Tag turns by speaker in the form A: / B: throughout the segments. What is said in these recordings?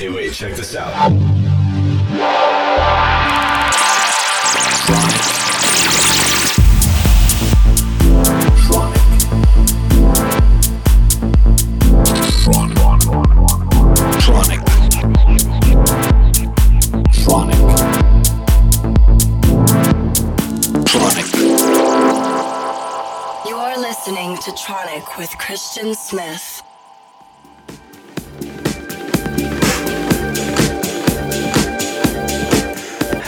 A: Hey, wait, check this out.
B: Tronic. Tronic. Tronic.
C: You are listening to Tronic with Christian Smith.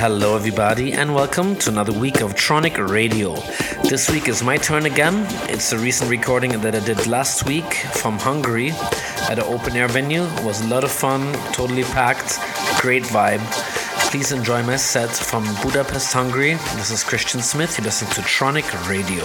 D: Hello, everybody, and welcome to another week of Tronic Radio. This week is my turn again. It's a recent recording that I did last week from Hungary at an open air venue. It was a lot of fun, totally packed, great vibe. Please enjoy my set from Budapest, Hungary. This is Christian Smith. You listen to Tronic Radio.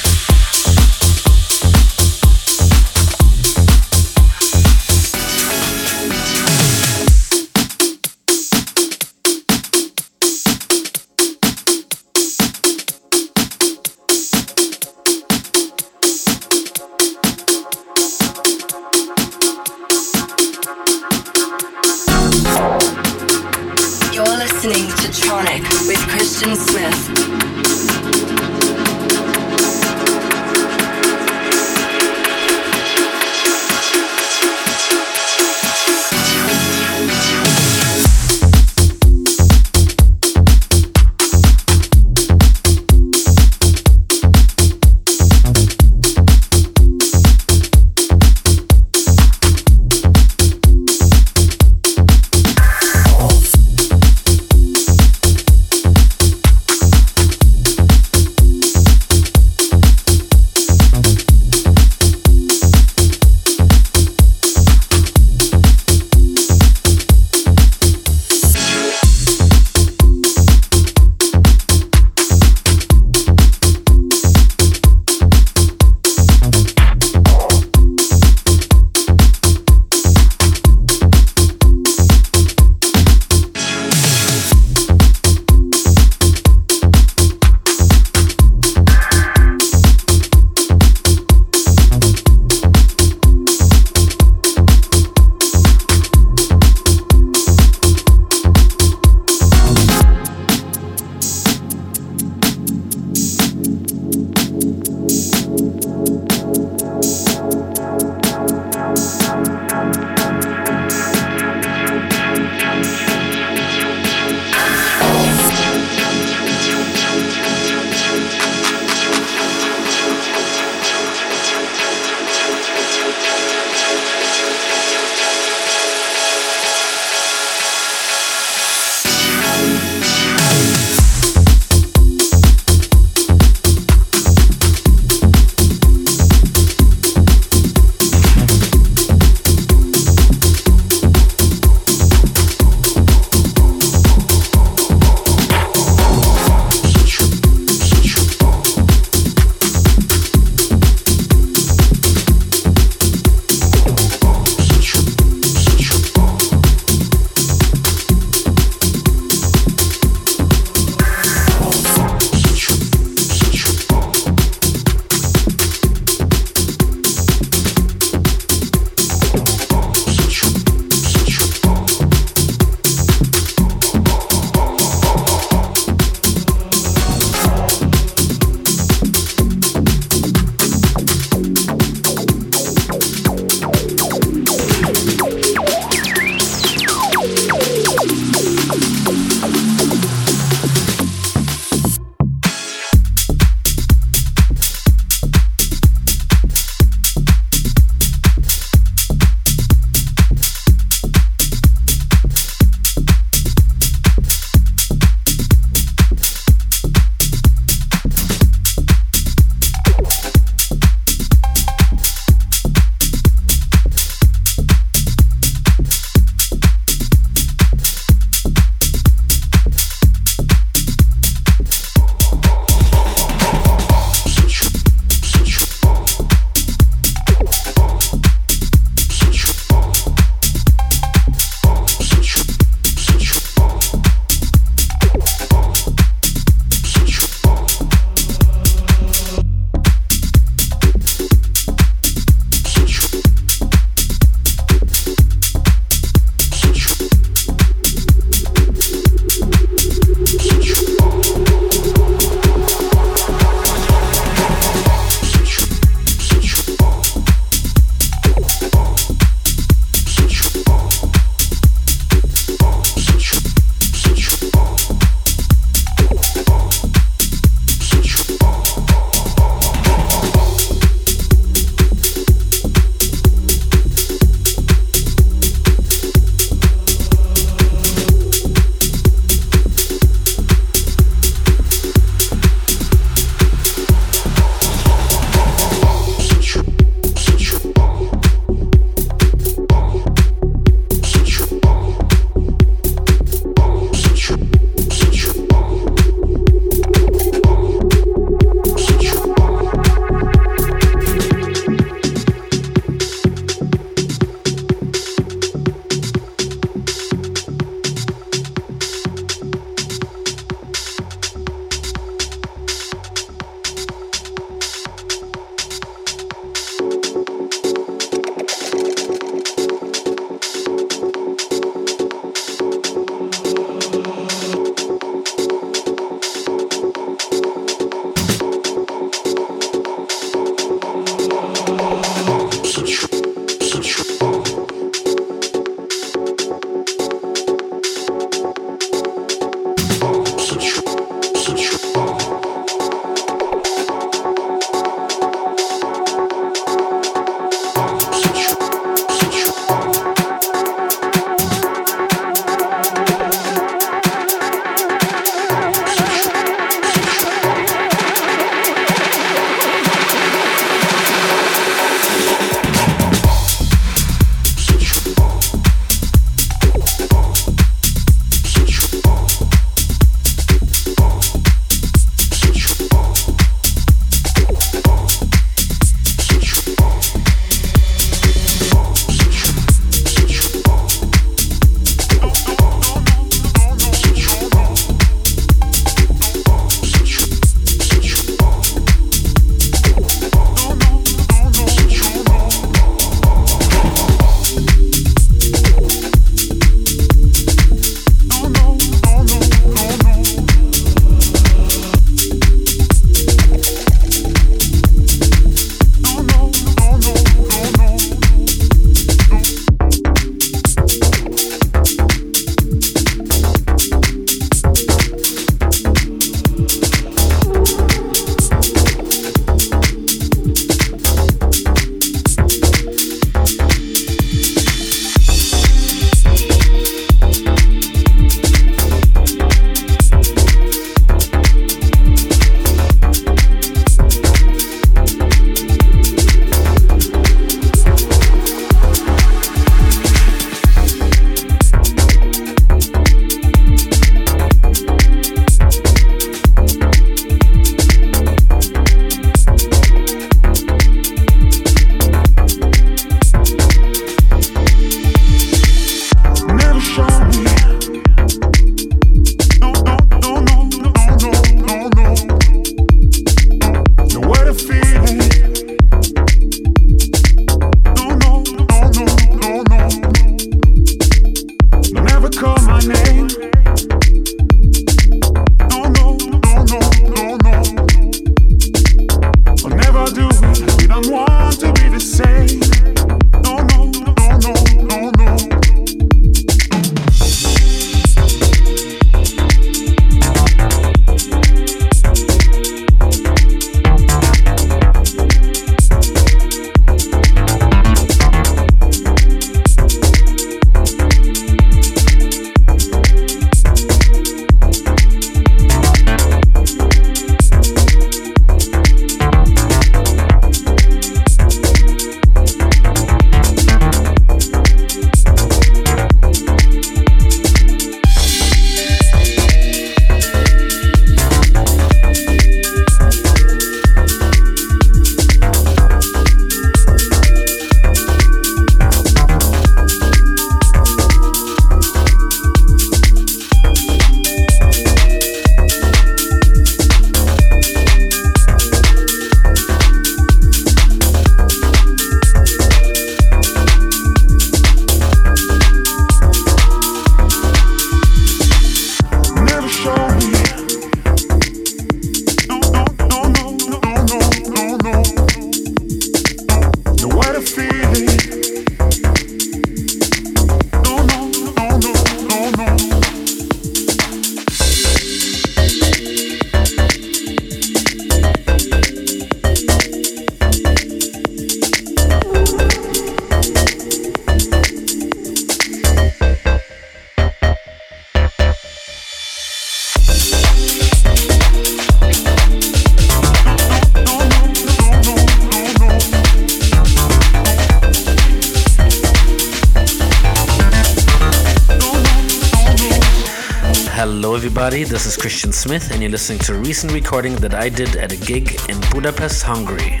E: Christian Smith, and you're listening to a recent recording that I did at a gig in Budapest, Hungary.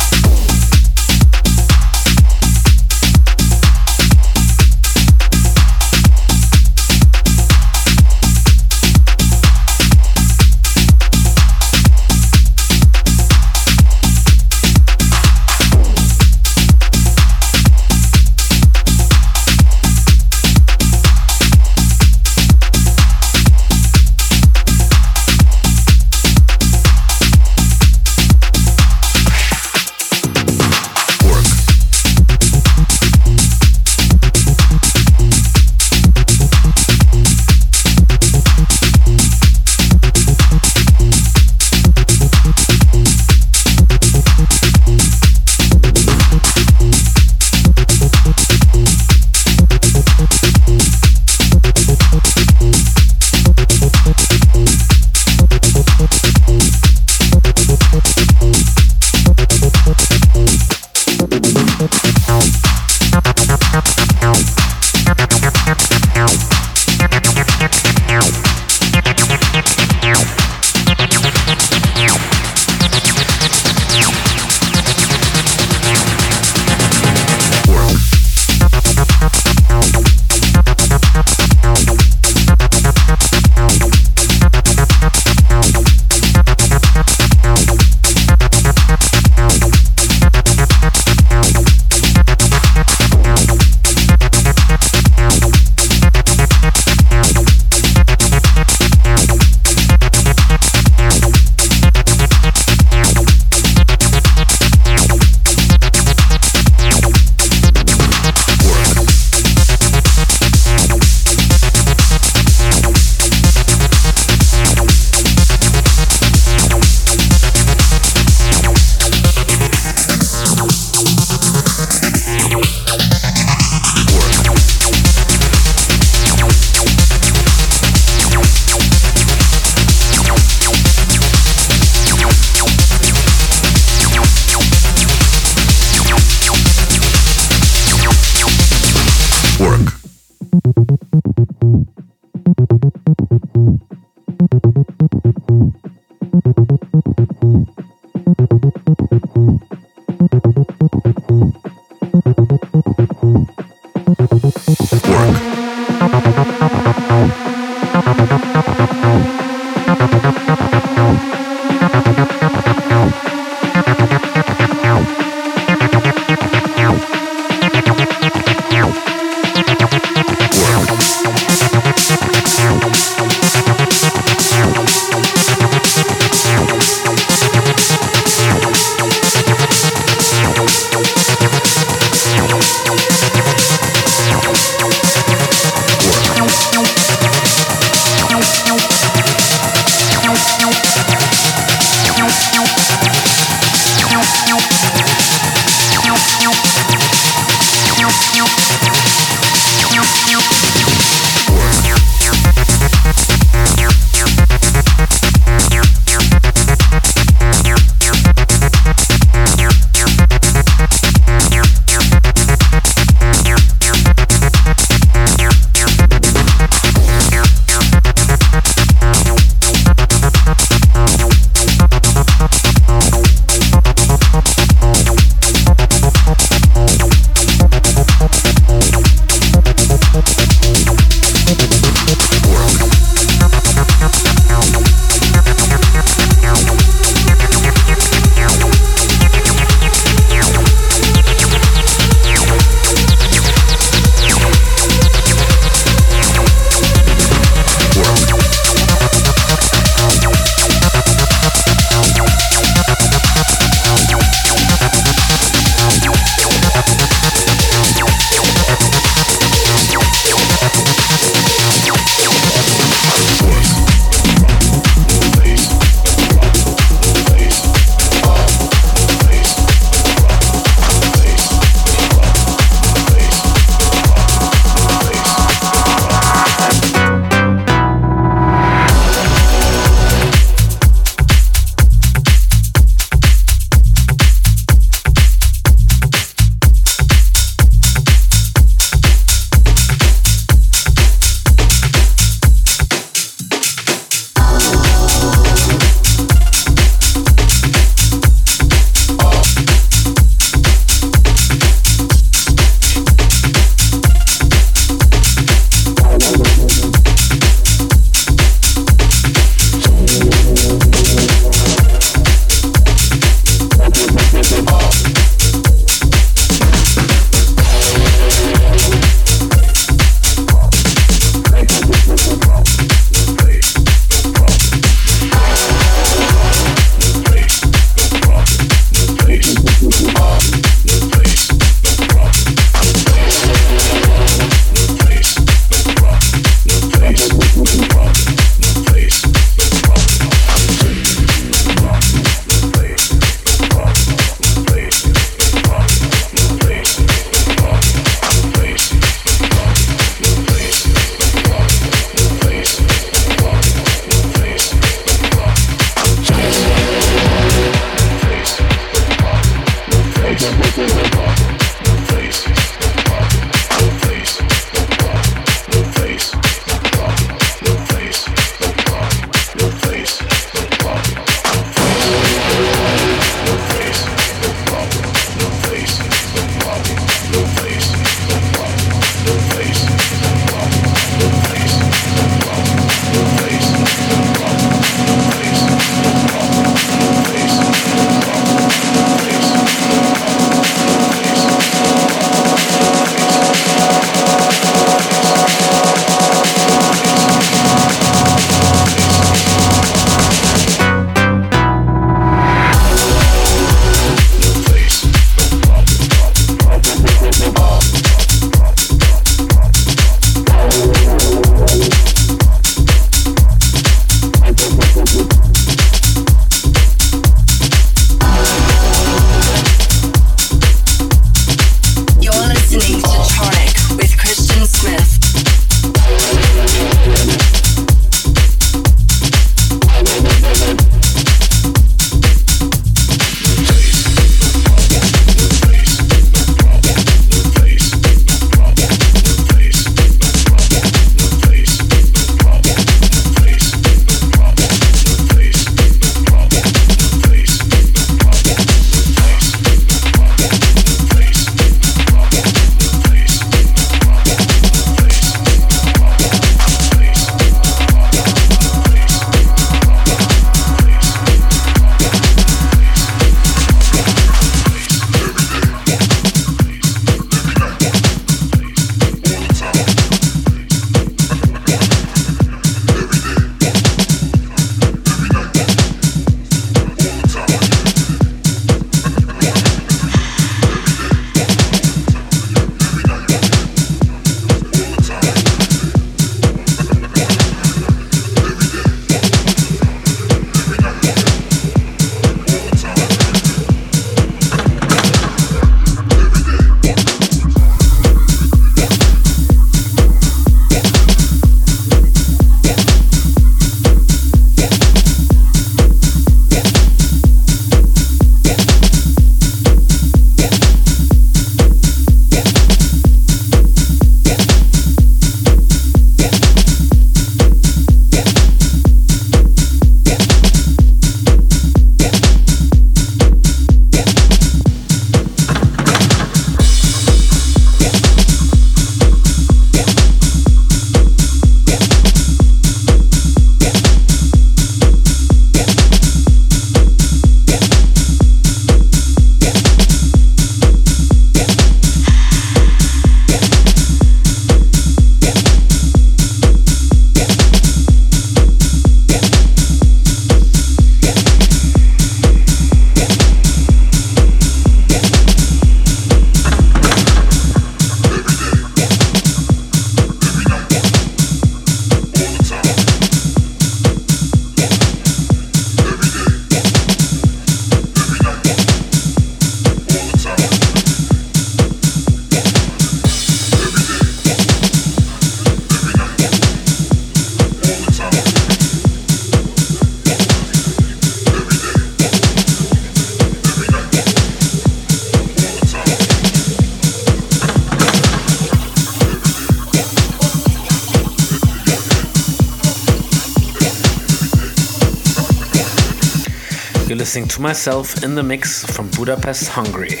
D: Listening to myself in the mix from Budapest, Hungary.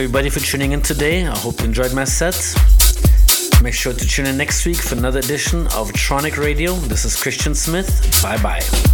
D: Everybody for tuning in today. I hope you enjoyed my set. Make sure to tune in next week for another edition of Tronic Radio. This is Christian Smith. Bye bye.